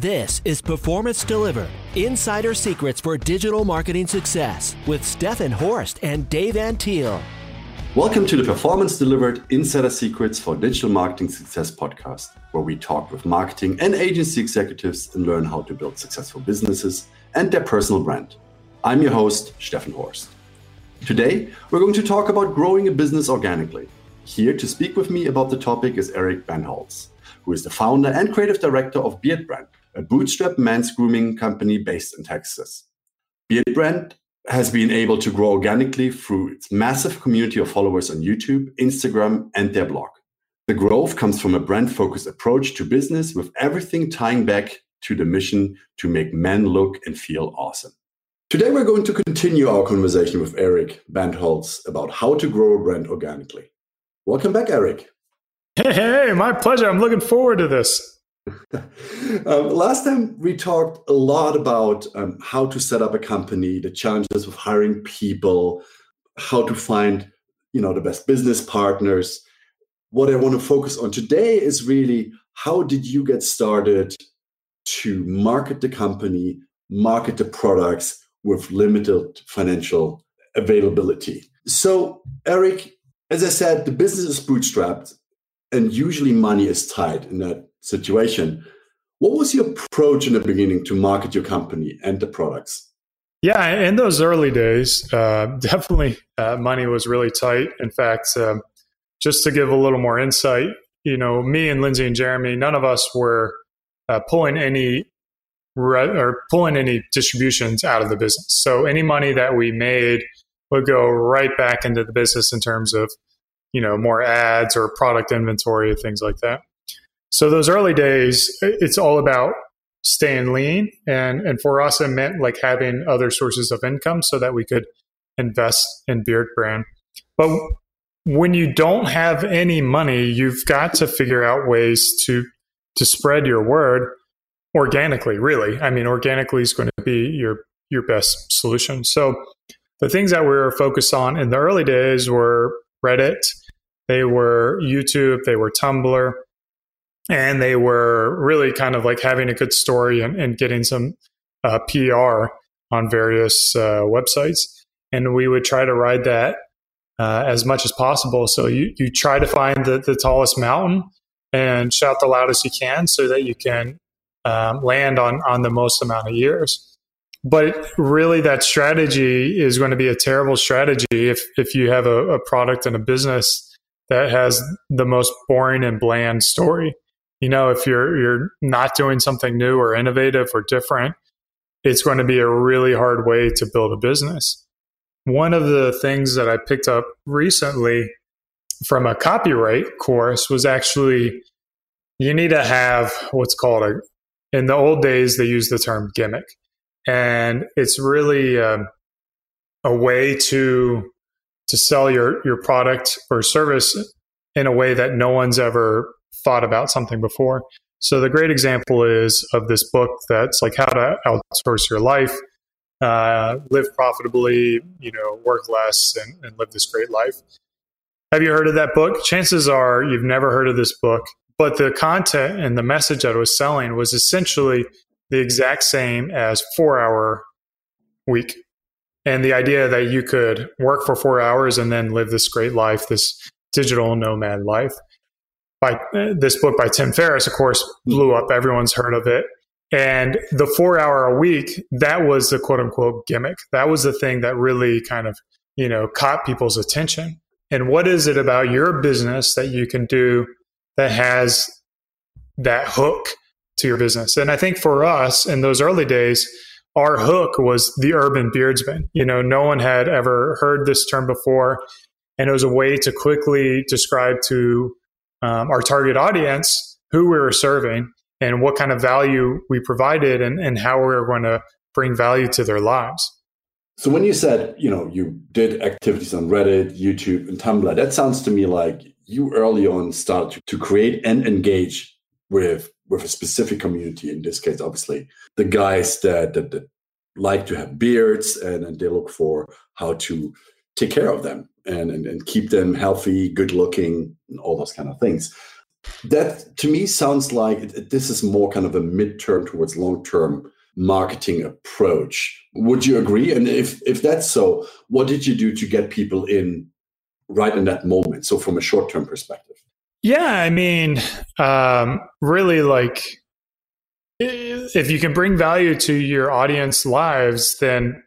This is Performance Delivered Insider Secrets for Digital Marketing Success with Steffen Horst and Dave Antil. Welcome to the Performance Delivered Insider Secrets for Digital Marketing Success podcast, where we talk with marketing and agency executives and learn how to build successful businesses and their personal brand. I'm your host, Steffen Horst. Today, we're going to talk about growing a business organically. Here to speak with me about the topic is Eric Bandholz, who is the founder and creative director of Beardbrand, a bootstrap men's grooming company based in Texas. Beardbrand has been able to grow organically through its massive community of followers on YouTube, Instagram, and their blog. The growth comes from a brand focused approach to business with everything tying back to the mission to make men look and feel awesome. Today, we're going to continue our conversation with Eric Bandholz about how to grow a brand organically. Welcome back, Eric. Hey, hey, my pleasure. I'm looking forward to this. um, last time we talked a lot about um, how to set up a company, the challenges of hiring people, how to find you know the best business partners. What I want to focus on today is really how did you get started to market the company, market the products with limited financial availability. So, Eric, as I said, the business is bootstrapped and usually money is tight in that situation. What was your approach in the beginning to market your company and the products? Yeah, in those early days, uh, definitely uh, money was really tight. In fact, uh, just to give a little more insight, you know, me and Lindsay and Jeremy, none of us were uh, pulling any re- or pulling any distributions out of the business. So any money that we made would go right back into the business in terms of, you know, more ads or product inventory, things like that. So those early days, it's all about staying lean. And, and for us, it meant like having other sources of income so that we could invest in Beardbrand. But when you don't have any money, you've got to figure out ways to, to spread your word organically, really. I mean, organically is going to be your, your best solution. So the things that we were focused on in the early days were Reddit, they were YouTube, they were Tumblr, and they were really kind of like having a good story and, and getting some uh, PR on various uh, websites. And we would try to ride that uh, as much as possible. So you, you try to find the, the tallest mountain and shout the loudest you can so that you can um, land on, on the most amount of years. But really, that strategy is going to be a terrible strategy if, if you have a, a product and a business that has the most boring and bland story you know if you're you're not doing something new or innovative or different it's going to be a really hard way to build a business. One of the things that i picked up recently from a copyright course was actually you need to have what's called a in the old days they used the term gimmick. And it's really um, a way to to sell your your product or service in a way that no one's ever thought about something before. So the great example is of this book that's like how to outsource your life, uh, live profitably, you know, work less, and, and live this great life. Have you heard of that book? Chances are you've never heard of this book, but the content and the message that it was selling was essentially the exact same as four hour week. And the idea that you could work for four hours and then live this great life, this digital nomad life by this book by Tim Ferriss, of course, hmm. blew up. Everyone's heard of it. And the four hour a week, that was the quote unquote gimmick. That was the thing that really kind of, you know, caught people's attention. And what is it about your business that you can do that has that hook to your business? And I think for us in those early days, our hook was the urban beardsman. You know, no one had ever heard this term before. And it was a way to quickly describe to um, our target audience, who we were serving, and what kind of value we provided, and, and how we were going to bring value to their lives. So when you said, you know, you did activities on Reddit, YouTube, and Tumblr, that sounds to me like you early on started to create and engage with with a specific community. In this case, obviously, the guys that that, that like to have beards and, and they look for how to take care of them and, and, and keep them healthy, good looking, and all those kind of things. That to me sounds like this is more kind of a midterm towards long term marketing approach. Would you agree? And if if that's so, what did you do to get people in right in that moment? So from a short term perspective. Yeah, I mean, um, really, like if you can bring value to your audience lives, then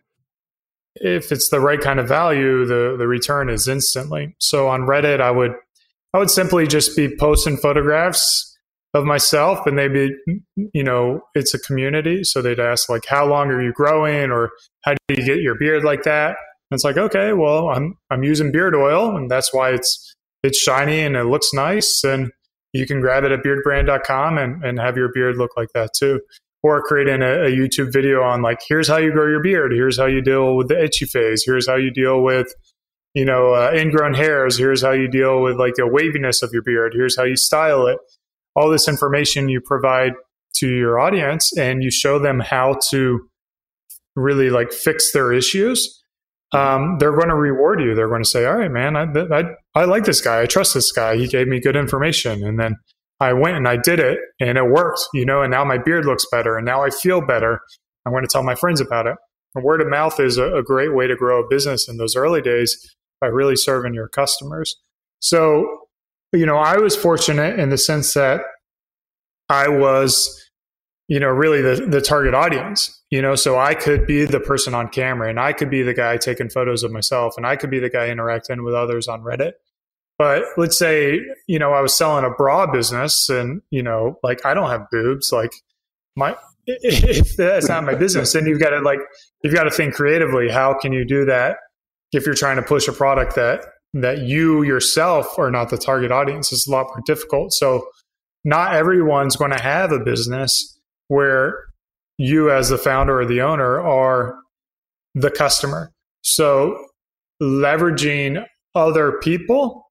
if it's the right kind of value, the the return is instantly. So on Reddit, I would I would simply just be posting photographs of myself and they'd be you know it's a community. So they'd ask like how long are you growing? Or how do you get your beard like that? And it's like okay well i'm i'm using beard oil and that's why it's it's shiny and it looks nice. And you can grab it at beardbrand.com and, and have your beard look like that too or creating a, a youtube video on like here's how you grow your beard here's how you deal with the itchy phase here's how you deal with you know uh, ingrown hairs here's how you deal with like the waviness of your beard here's how you style it. All this information you provide to your audience and you show them how to really like fix their issues um, they're going to reward you. They're going to say all right man I, I, I like this guy. I trust this guy. He gave me good information. And then i went and i did it and it worked you know and now my beard looks better and now i feel better. I'm going to tell my friends about it. And word of mouth is a, a great way to grow a business in those early days by really serving your customers. So you know, I was fortunate in the sense that I was, you know, really the, the target audience, you know, so I could be the person on camera and I could be the guy taking photos of myself and I could be the guy interacting with others on Reddit. But let's say, you know, I was selling a bra business and, you know, like I don't have boobs, like my, if that's not my business, then you've got to like, you've got to think creatively. How can you do that if you're trying to push a product that that you yourself are not the target audience It's a lot more difficult. So not everyone's going to have a business where you as the founder or the owner are the customer. So leveraging other people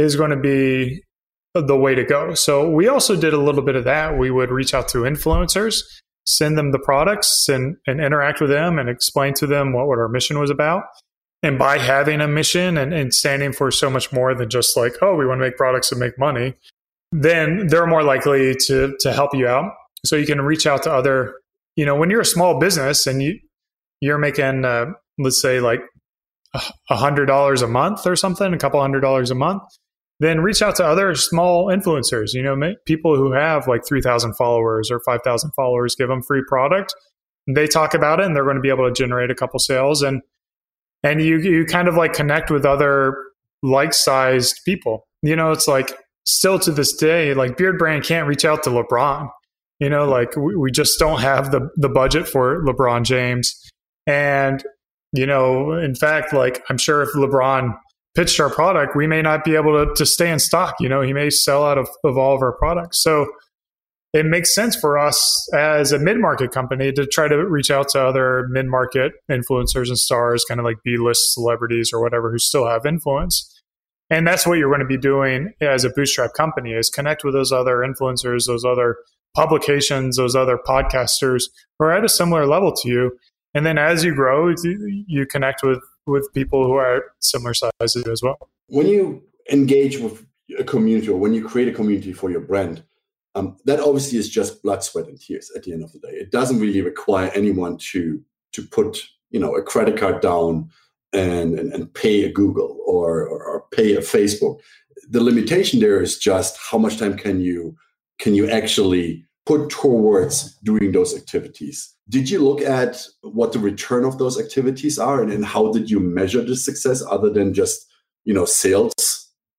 is going to be the way to go. So we also did a little bit of that. We would reach out to influencers, send them the products and, and interact with them and explain to them what, what our mission was about and by having a mission and, and standing for so much more than just like oh we want to make products and make money then they're more likely to to help you out so you can reach out to other you know when you're a small business and you you're making uh, let's say like a hundred dollars a month or something a couple hundred dollars a month then reach out to other small influencers you know people who have like 3000 followers or 5000 followers give them free product they talk about it and they're going to be able to generate a couple sales and and you you kind of like connect with other like sized people. You know, it's like still to this day, like Beardbrand can't reach out to LeBron. You know, like we, we just don't have the the budget for LeBron James. And you know, in fact, like I'm sure if LeBron pitched our product, we may not be able to, to stay in stock. You know, he may sell out of, of all of our products. So it makes sense for us as a mid-market company to try to reach out to other mid-market influencers and stars kind of like b-list celebrities or whatever who still have influence and that's what you're going to be doing as a bootstrap company is connect with those other influencers those other publications those other podcasters who are at a similar level to you and then as you grow you connect with with people who are similar sizes as well when you engage with a community or when you create a community for your brand um, that obviously is just blood, sweat, and tears at the end of the day. It doesn't really require anyone to to put you know a credit card down and and, and pay a Google or, or, or pay a Facebook. The limitation there is just how much time can you can you actually put towards doing those activities. Did you look at what the return of those activities are and, and how did you measure the success other than just you know sales?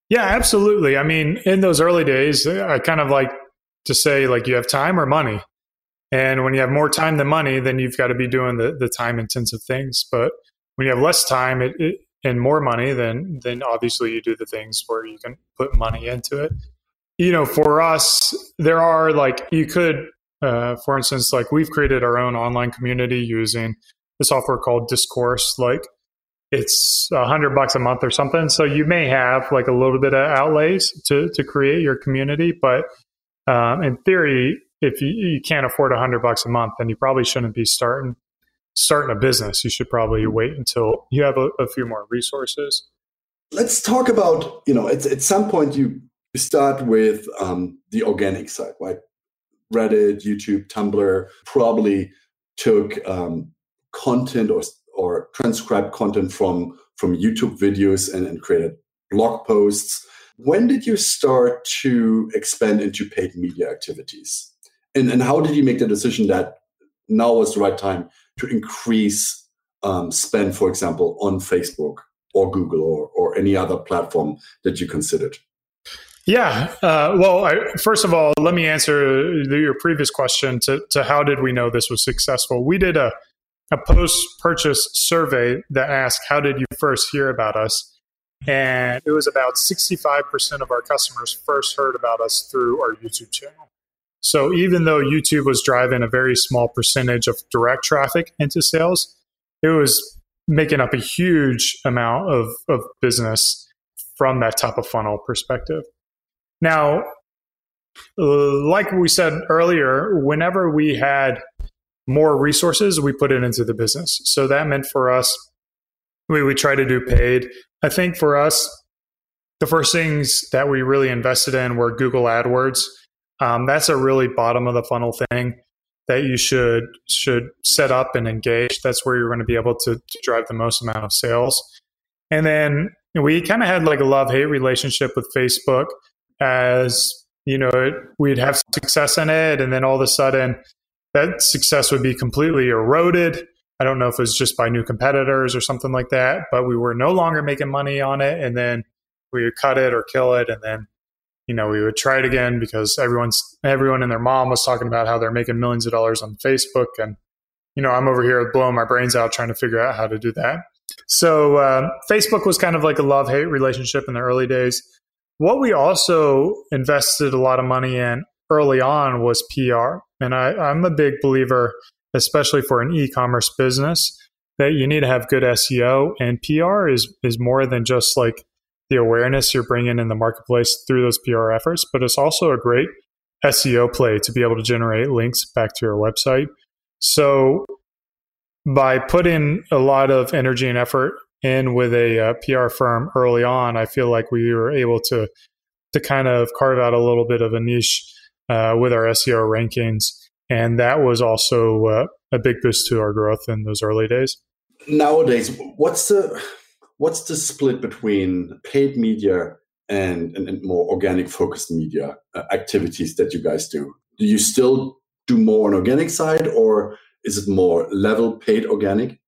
Yeah, absolutely. I mean, in those early days, I kind of like to say like you have time or money. And when you have more time than money, then you've got to be doing the, the time intensive things. But when you have less time it, it, and more money, then then obviously you do the things where you can put money into it. You know, for us, there are like you could, uh, for instance, like we've created our own online community using the software called Discourse. Like it's a hundred bucks a month or something. So you may have like a little bit of outlays to to create your community, but um, in theory, if you, you can't afford a hundred bucks a month, then you probably shouldn't be starting starting a business. You should probably wait until you have a, a few more resources. Let's talk about you know at, at some point you You start with um, the organic side, right? Reddit, YouTube, Tumblr probably took um, content or or transcribed content from from YouTube videos and, and created blog posts. When did you start to expand into paid media activities? And, and how did you make the decision that now was the right time to increase um, spend, for example, on Facebook or Google or, or any other platform that you considered? Yeah. Uh, well, I, first of all, let me answer your previous question to, to how did we know this was successful? We did a, a post purchase survey that asked, How did you first hear about us? And it was about 65% of our customers first heard about us through our YouTube channel. So even though YouTube was driving a very small percentage of direct traffic into sales, it was making up a huge amount of, of business from that top of funnel perspective. Now, like we said earlier, whenever we had more resources, we put it into the business. So that meant for us, we would try to do paid. I think for us, the first things that we really invested in were Google AdWords. Um, that's a really bottom of the funnel thing that you should should set up and engage. That's where you're going to be able to, to drive the most amount of sales. And then we kind of had like a love hate relationship with Facebook as you know we'd have success in it and then all of a sudden that success would be completely eroded. I don't know if it was just by new competitors or something like that but we were no longer making money on it and then we would cut it or kill it and then you know we would try it again because everyone's everyone and their mom was talking about how they're making millions of dollars on facebook and you know i'm over here blowing my brains out trying to figure out how to do that. So uh, facebook was kind of like a love hate relationship in the early days what we also invested a lot of money in early on was PR. And I, I'm a big believer, especially for an e commerce business, that you need to have good SEO. And PR is, is more than just like the awareness you're bringing in the marketplace through those PR efforts, but it's also a great SEO play to be able to generate links back to your website. So by putting a lot of energy and effort in with a uh, PR firm early on, I feel like we were able to to kind of carve out a little bit of a niche uh, with our SEO rankings, and that was also uh, a big boost to our growth in those early days. Nowadays, what's the what's the split between paid media and, and, and more organic focused media uh, activities that you guys do? Do you still do more on organic side, or is it more level paid organic?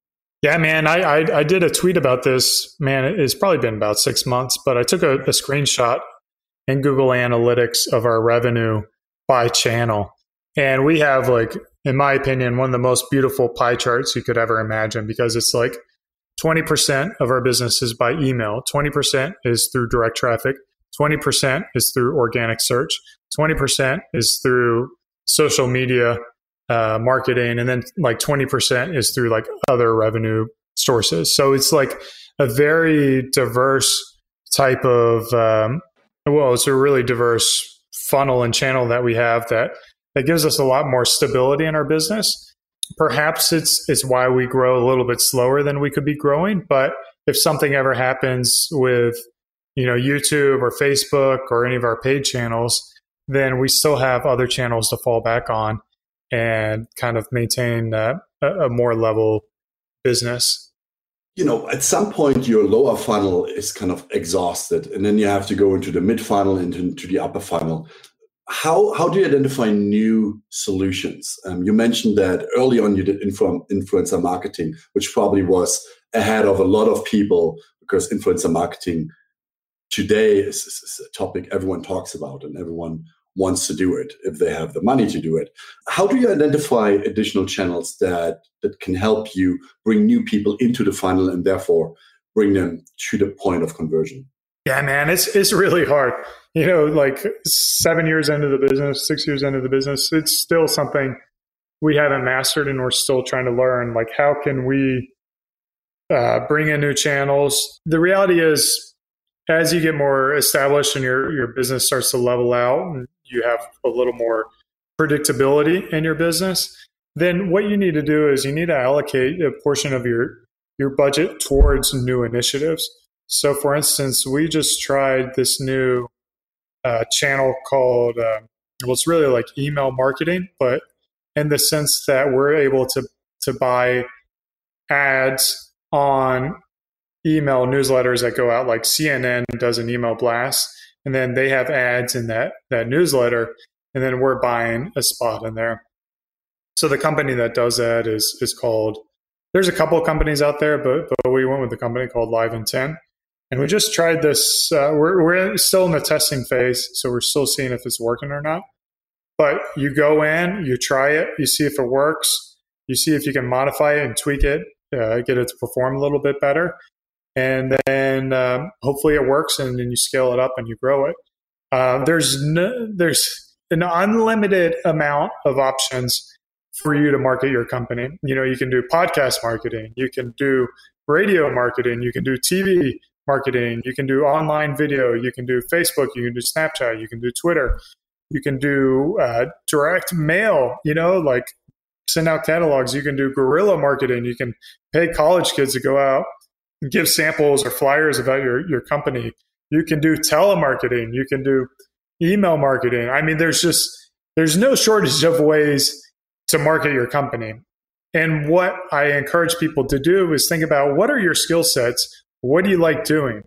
Yeah, man, I, I, I did a tweet about this. Man, it's probably been about six months, but I took a, a screenshot in Google Analytics of our revenue by channel, and we have like, in my opinion, one of the most beautiful pie charts you could ever imagine because it's like 20% of our business is by email, 20% is through direct traffic, 20% is through organic search, 20% is through social media uh, marketing, and then like 20% is through like other revenue sources. So it's like a very diverse type of, um, well, it's a really diverse funnel and channel that we have that that gives us a lot more stability in our business. Perhaps it's it's why we grow a little bit slower than we could be growing, but if something ever happens with you know YouTube or Facebook or any of our paid channels, then we still have other channels to fall back on and kind of maintain a more level business? You know, at some point, your lower funnel is kind of exhausted, and then you have to go into the mid funnel into the upper funnel. How how do you identify new solutions? Um, you mentioned that early on you did influ- influencer marketing, which probably was ahead of a lot of people because influencer marketing today is, is a topic everyone talks about and everyone wants to do it if they have the money to do it. How do you identify additional channels that that can help you bring new people into the funnel and therefore bring them to the point of conversion? Yeah man it's it's really hard. You know like 7 years into the business 6 years into the business it's still something we haven't mastered and we're still trying to learn. Like how can we uh, bring in new channels? The reality is as you get more established and your your business starts to level out and you have a little more predictability in your business, then what you need to do is you need to allocate a portion of your your budget towards new initiatives. So for instance, we just tried this new uh, channel called uh, well, it's really like email marketing, but in the sense that we're able to to buy ads on email newsletters that go out, like CNN does an email blast, and then they have ads in that that newsletter, and then we're buying a spot in there. So the company that does that is is called. There's a couple of companies out there, but but we went with a company called LiveIntent, and we just tried this. Uh, we're we're still in the testing phase, so we're still seeing if it's working or not. But you go in, you try it, you see if it works, you see if you can modify it and tweak it, uh, get it to perform a little bit better, and then um, hopefully it works, and then you scale it up and you grow it. Uh, there's no, there's an unlimited amount of options for you to market your company. You know, you can do podcast marketing, you can do radio marketing, you can do TV marketing, you can do online video, you can do Facebook, you can do Snapchat, you can do Twitter, you can do uh, direct mail, you know, like send out catalogs. You can do guerrilla marketing. You can pay college kids to go out give samples or flyers about your, your company. You can do telemarketing. You can do email marketing. I mean, there's just, there's no shortage of ways to market your company. And what I encourage people to do is think about what are your skill sets? What do you like doing?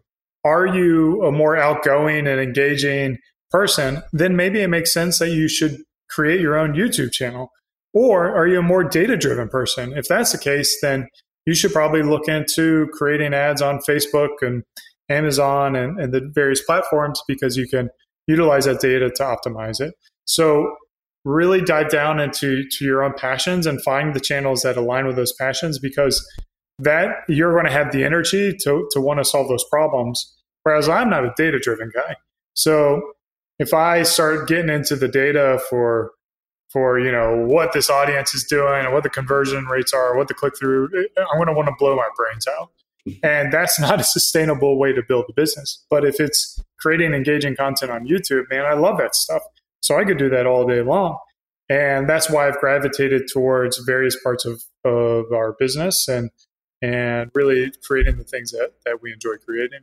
Are you a more outgoing and engaging person, then maybe it makes sense that you should create your own YouTube channel. Or are you a more data driven person? If that's the case, then you should probably look into creating ads on Facebook and Amazon and, and the various platforms because you can utilize that data to optimize it. So really dive down into to your own passions and find the channels that align with those passions because that you're going to have the energy to, to want to solve those problems. Whereas I'm not a data driven guy. So if I start getting into the data for for you know what this audience is doing and what the conversion rates are, what the click through, eh, I'm going to want to blow my brains out. And that's not a sustainable way to build a business. But if it's creating engaging content on YouTube, man, I love that stuff. So I could do that all day long. And that's why I've gravitated towards various parts of, of our business and and really creating the things that, that we enjoy creating.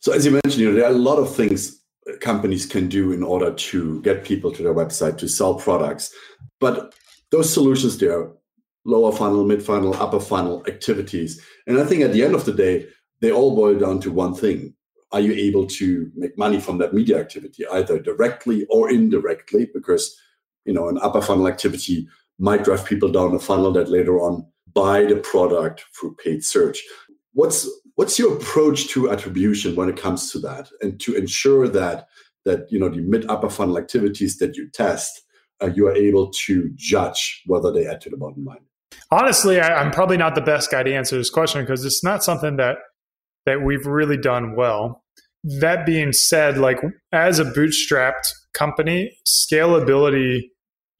So as you mentioned, you know, there are a lot of things companies can do in order to get people to their website to sell products. But those solutions there, lower funnel, mid funnel, upper funnel activities. And I think at the end of the day, they all boil down to one thing. Are you able to make money from that media activity, either directly or indirectly? Because, you know, an upper funnel activity might drive people down a funnel that later on buy the product through paid search. What's what's your approach to attribution when it comes to that? And to ensure that that you know the mid upper funnel activities that you test uh, you are able to judge whether they add to the bottom line? Honestly I, i'm probably not the best guy to answer this question because it's not something that that we've really done well. That being said like as a bootstrapped company scalability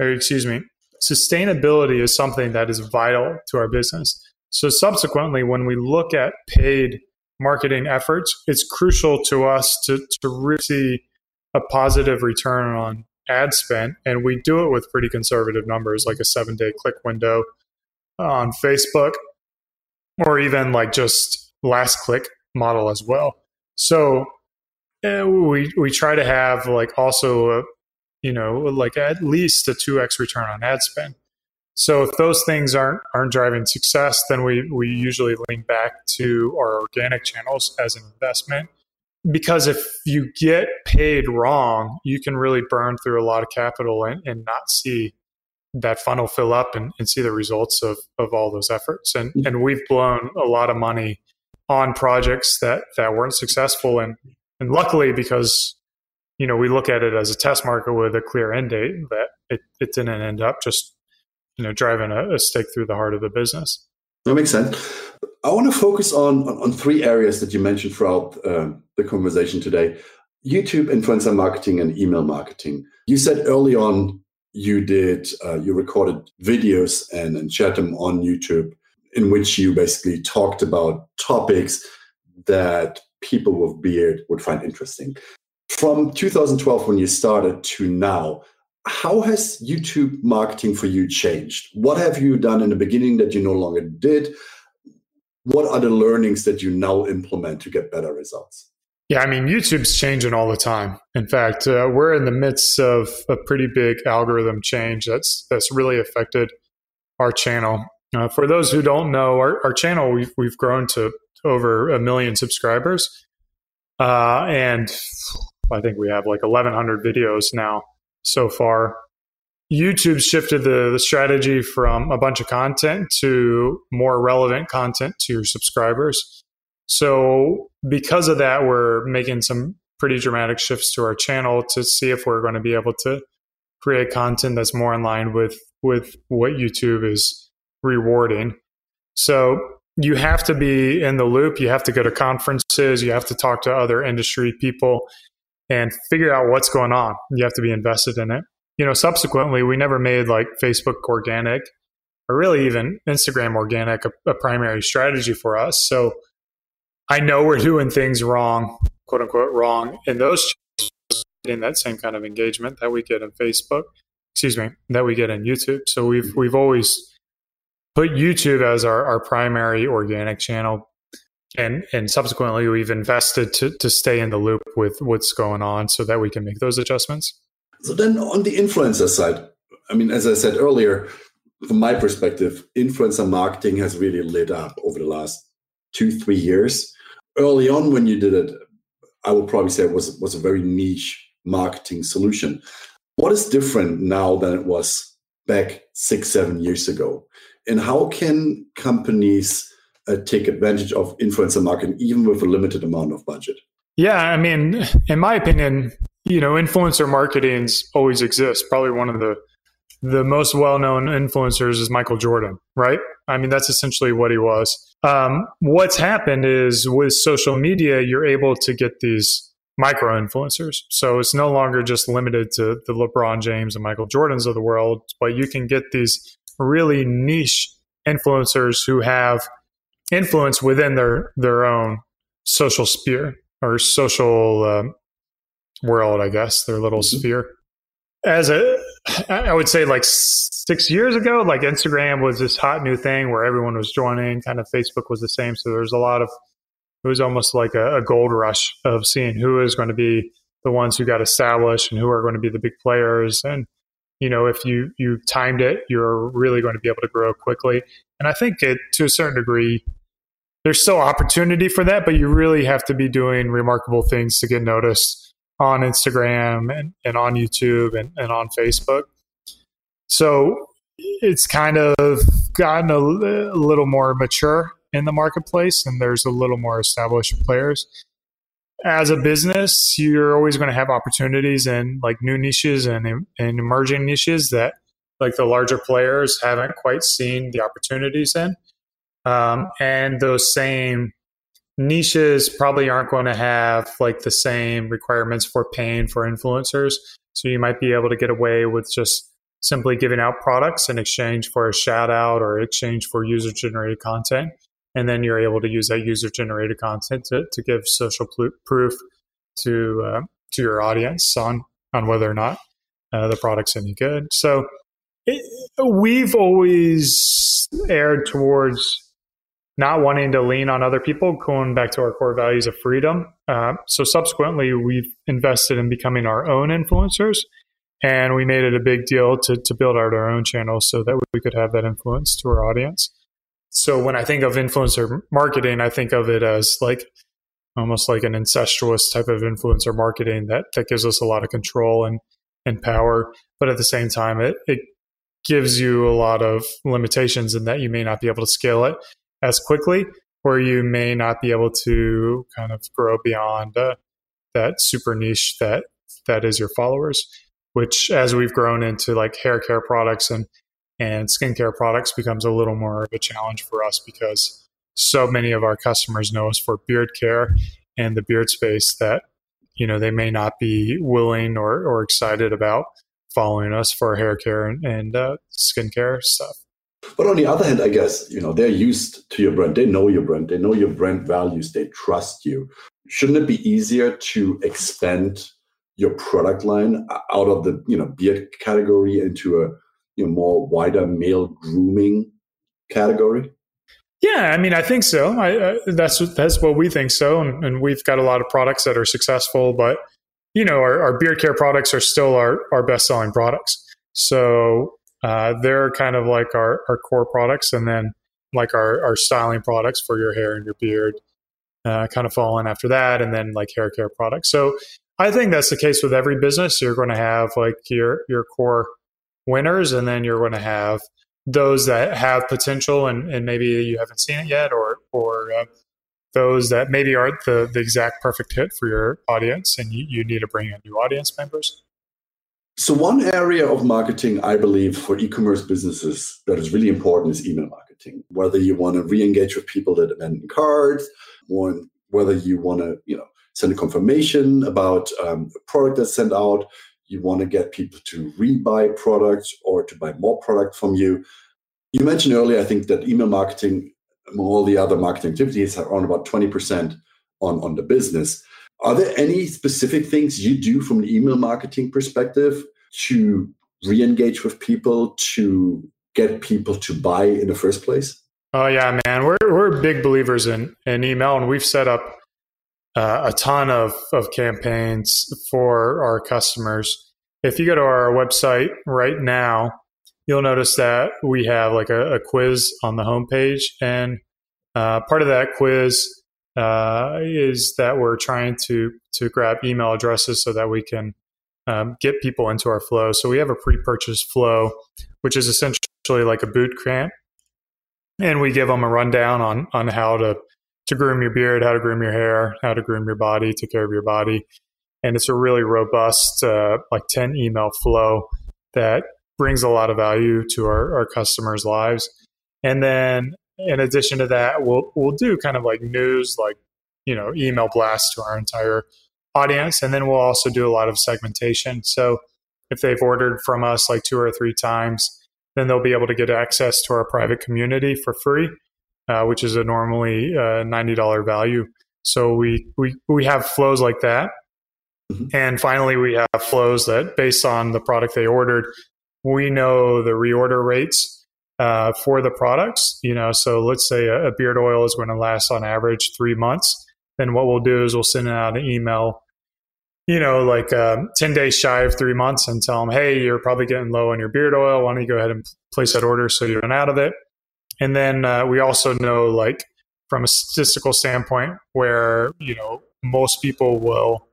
or excuse me sustainability is something that is vital to our business so subsequently, when we look at paid marketing efforts, it's crucial to us to, to really see a positive return on ad spend. And we do it with pretty conservative numbers, like a seven day click window on Facebook, or even like just last click model as well. So uh, we we try to have like also a, you know like at least a 2x return on ad spend so if those things aren't aren't driving success, then we we usually lean back to our organic channels as an investment. Because if you get paid wrong, you can really burn through a lot of capital and, and not see that funnel fill up and, and see the results of, of all those efforts. And mm-hmm. and we've blown a lot of money on projects that, that weren't successful and and luckily because you know we look at it as a test market with a clear end date that it, it didn't end up just you know driving a, a stake through the heart of the business. That makes sense. I want to focus on on, three areas that you mentioned throughout uh, the conversation today: YouTube, influencer marketing, and email marketing. You said early on you did uh, you recorded videos and, and shared them on YouTube, in which you basically talked about topics that people with beard would find interesting. From 2012, when you started, to now, how has YouTube marketing for you changed? What have you done in the beginning that you no longer did? What are the learnings that you now implement to get better results? Yeah, I mean, YouTube's changing all the time. In fact, uh, we're in the midst of a pretty big algorithm change that's that's really affected our channel. Uh, for those who don't know, our, our channel we've we've grown to over a million subscribers, uh, and I think we have like 1,100 videos now so far. YouTube shifted the, the strategy from a bunch of content to more relevant content to your subscribers. So because of that, we're making some pretty dramatic shifts to our channel to see if we're going to be able to create content that's more in line with with what YouTube is rewarding. So you have to be in the loop. You have to go to conferences. You have to talk to other industry people and figure out what's going on. You have to be invested in it. You know, subsequently, we never made like Facebook organic or really even Instagram organic a, a primary strategy for us. So I know we're doing things wrong, quote unquote, wrong in those in that same kind of engagement that we get in Facebook, excuse me, that we get in YouTube. So we've we've always put YouTube as our, our primary organic channel. And and subsequently we've invested to, to stay in the loop with what's going on so that we can make those adjustments. So then on the influencer side, I mean, as I said earlier, from my perspective, influencer marketing has really lit up over the last two, three years early on when you did it, I would probably say it was was a very niche marketing solution. What is different now than it was back six, seven years ago? And how can companies uh, take advantage of influencer marketing even with a limited amount of budget? Yeah, I mean, in my opinion, you know, influencer marketing's always exists. Probably one of the the most well-known influencers is Michael Jordan, right? I mean, that's essentially what he was. Um, what's happened is with social media, you're able to get these micro influencers. So it's no longer just limited to the LeBron James and Michael Jordans of the world, but you can get these really niche influencers who have influence within their their own social sphere or social um, world, I guess, their little mm-hmm. sphere. As a I would say like six years ago, like Instagram was this hot new thing where everyone was joining. Kind of Facebook was the same. So there's a lot of, it was almost like a, a gold rush of seeing who is going to be the ones who got established and who are going to be the big players. And, you know, if you, you timed it, you're really going to be able to grow quickly. And I think it, to a certain degree, there's still opportunity for that, but you really have to be doing remarkable things to get noticed on Instagram and, and on YouTube and, and on Facebook. So it's kind of gotten a, a, little more mature in the marketplace and there's a little more established players. As a business, you're always going to have opportunities in like new niches and, and emerging niches that like the larger players haven't quite seen the opportunities in. Um, and those same niches probably aren't going to have like the same requirements for paying for influencers. So you might be able to get away with just simply giving out products in exchange for a shout out or exchange for user generated content. And then you're able to use that user generated content to, to give social proof to, uh, to your audience on, on whether or not uh, the product's any good. So it, we've always erred towards not wanting to lean on other people, going back to our core values of freedom. Uh, so subsequently, we've invested in becoming our own influencers, and we made it a big deal to to build out our own channels so that we could have that influence to our audience. So when I think of influencer marketing, I think of it as like almost like an incestuous type of influencer marketing that that gives us a lot of control and and power, but at the same time, it it gives you a lot of limitations in that you may not be able to scale it as quickly, or you may not be able to kind of grow beyond uh, that super niche that that is your followers. Which, as we've grown into like hair care products and and skincare products, becomes a little more of a challenge for us because so many of our customers know us for beard care and the beard space that you know they may not be willing or, or excited about following us for hair care and, and uh, skincare stuff. But on the other hand, I guess, you know, they're used to your brand. They know your brand. They know your brand values. They trust you. Shouldn't it be easier to expand your product line out of the, you know, beard category into a you know, more wider male grooming category? Yeah, I mean, I think so. I, uh, that's that's what we think so, and, and, we've got a lot of products that are successful. But you know, our, our beard care products are still our our best selling products. So uh, they're kind of like our our core products, and then like our our styling products for your hair and your beard, uh, kind of fall in after that, and then like hair care products. So I think that's the case with every business. You're going to have like your your core winners, and then you're going to have those that have potential and, and maybe you haven't seen it yet or or uh, those that maybe aren't the, the exact perfect hit for your audience and you, you need to bring in new audience members so one area of marketing i believe for e-commerce businesses that is really important is email marketing whether you want to re-engage with people that abandon cards or whether you want to you know send a confirmation about um, a product that's sent out you want to get people to rebuy products or to buy more product from you. You mentioned earlier, I think that email marketing, among all the other marketing activities, are around about 20% on, on the business. Are there any specific things you do from an email marketing perspective to re engage with people, to get people to buy in the first place? Oh, yeah, man. We're, we're big believers in, in email, and we've set up uh, a ton of, of campaigns for our customers. If you go to our website right now, you'll notice that we have like a, a quiz on the homepage. And uh, part of that quiz uh, is that we're trying to, to grab email addresses so that we can um, get people into our flow. So we have a pre purchase flow, which is essentially like a boot camp. And we give them a rundown on, on how to to groom your beard, how to groom your hair, how to groom your body, take care of your body. And it's a really robust, uh, like 10 email flow that brings a lot of value to our, our customers' lives. And then in addition to that, we'll, we'll do kind of like news, like, you know, email blasts to our entire audience. And then we'll also do a lot of segmentation. So if they've ordered from us like two or three times, then they'll be able to get access to our private community for free uh, which is a normally uh, ninety dollar value. So we we we have flows like that, mm-hmm. and finally we have flows that based on the product they ordered, we know the reorder rates uh, for the products. You know, so let's say a, a beard oil is going to last on average three months. Then what we'll do is we'll send out an email you know, like um, 10 days shy of three months and tell them, hey, you're probably getting low on your beard oil. Why don't you go ahead and place that order so you run out of it? And then uh, we also know, like, from a statistical standpoint, where, you know, most people will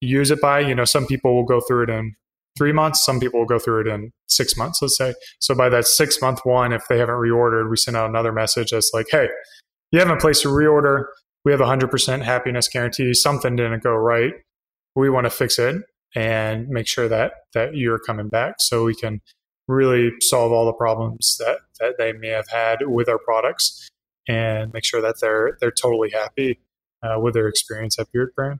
use it by, you know, some people will go through it in three months, some people will go through it in six months, let's say. So by that six month one, if they haven't reordered, we send out another message that's like, hey, you haven't placed a reorder. We have a 100% happiness guarantee. Something didn't go right. We want to fix it and make sure that that you're coming back so we can really solve all the problems that, that they may have had with our products and make sure that they're they're totally happy uh, with their experience at Beardbrand.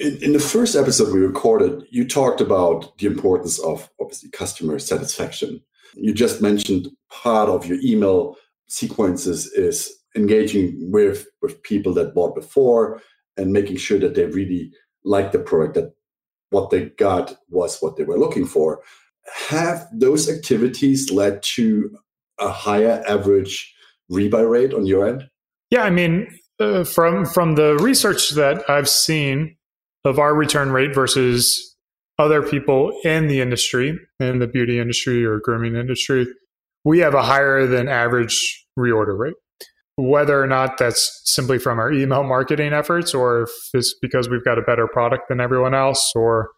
In, in, the first episode we recorded, you talked about the importance of obviously customer satisfaction. You just mentioned part of your email sequences is engaging with with people that bought before and making sure that they really like the product that what they got was what they were looking for have those activities led to a higher average rebuy rate on your end? Yeah, I mean, uh, from from the research that I've seen of our return rate versus other people in the industry, in the beauty industry or grooming industry, we have a higher than average reorder rate. Whether or not that's simply from our email marketing efforts, or if it's because we've got a better product than everyone else, or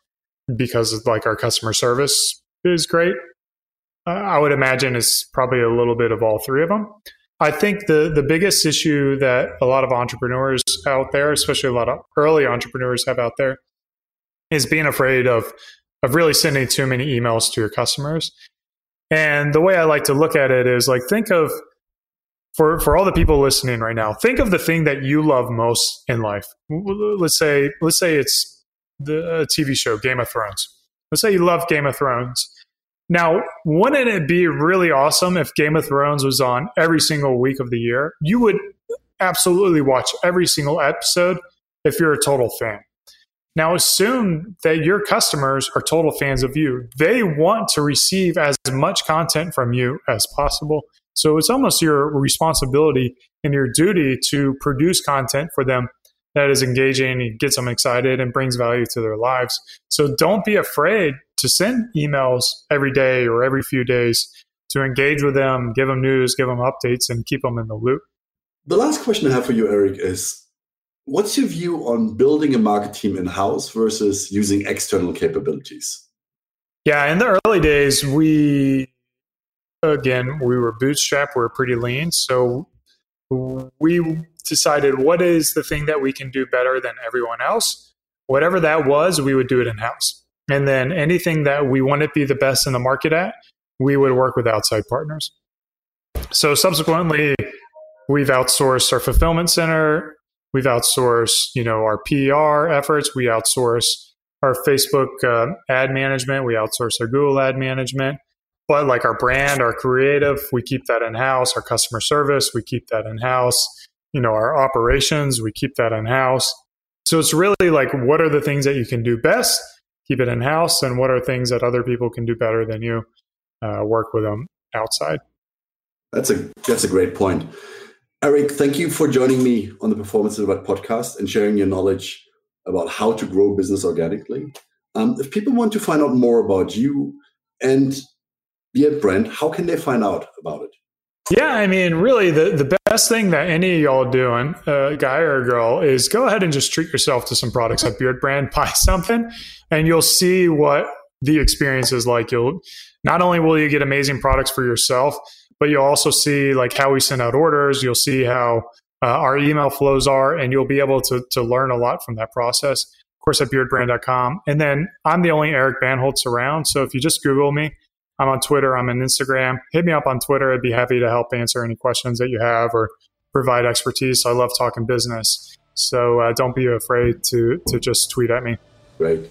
because like our customer service is great. I would imagine is probably a little bit of all three of them. I think the the biggest issue that a lot of entrepreneurs out there, especially a lot of early entrepreneurs have out there, is being afraid of of really sending too many emails to your customers. And the way I like to look at it is like think of for for all the people listening right now, think of the thing that you love most in life. Let's say let's say it's the TV show Game of Thrones. Let's say you love Game of Thrones now, wouldn't it be really awesome if Game of Thrones was on every single week of the year? You would absolutely watch every single episode if you're a total fan. Now, assume that your customers are total fans of you. They want to receive as much content from you as possible. So it's almost your responsibility and your duty to produce content for them that is engaging and gets them excited and brings value to their lives. So don't be afraid to send emails every day or every few days to engage with them, give them news, give them updates, and keep them in the loop. The last question I have for you, Eric, is what's your view on building a market team in house versus using external capabilities? Yeah, in the early days, we again we were bootstrapped, we are pretty lean, so we decided what is the thing that we can do better than everyone else. Whatever that was, we would do it in house. And then anything that we want to be the best in the market at, we would work with outside partners. So subsequently, we've outsourced our fulfillment center. We've outsourced, you know, our PR efforts. We outsource our Facebook uh, ad management. We outsource our Google ad management. But like our brand, our creative, we keep that in house. Our customer service, we keep that in house. You know, our operations, we keep that in house. So it's really like, what are the things that you can do best? Keep it in house, and what are things that other people can do better than you? Uh, work with them outside. That's a that's a great point. Eric, thank you for joining me on the Performance Delivered podcast and sharing your knowledge about how to grow business organically. Um, if people want to find out more about you and Beardbrand, how can they find out about it? Yeah, I mean, really, the, the best thing that any of y'all doing, a guy or girl, is go ahead and just treat yourself to some products at Beardbrand, buy something, and you'll see what the experience is like. You'll not only will you get amazing products for yourself, but you'll also see like how we send out orders. You'll see how uh, our email flows are, and you'll be able to to learn a lot from that process. Of course, at beardbrand.com. And then I'm the only Eric Bandholz around. So if you just Google me, I'm on Twitter. I'm on Instagram. Hit me up on Twitter. I'd be happy to help answer any questions that you have or provide expertise. I love talking business. So uh, don't be afraid to, to just tweet at me. Great.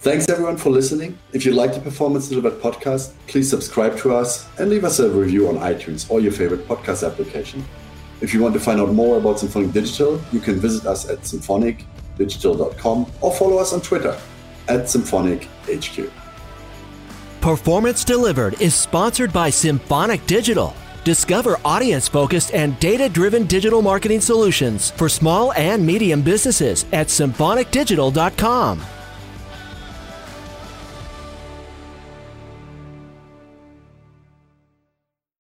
Thanks everyone for listening. If you like the Performance Delivered podcast, please subscribe to us and leave us a review on iTunes or your favorite podcast application. If you want to find out more about Symphonic Digital, you can visit us at symphonicdigital.com or follow us on Twitter at SymphonicHQ. Performance Delivered is sponsored by Symphonic Digital. Discover audience focused and data driven digital marketing solutions for small and medium businesses at symphonicdigital.com.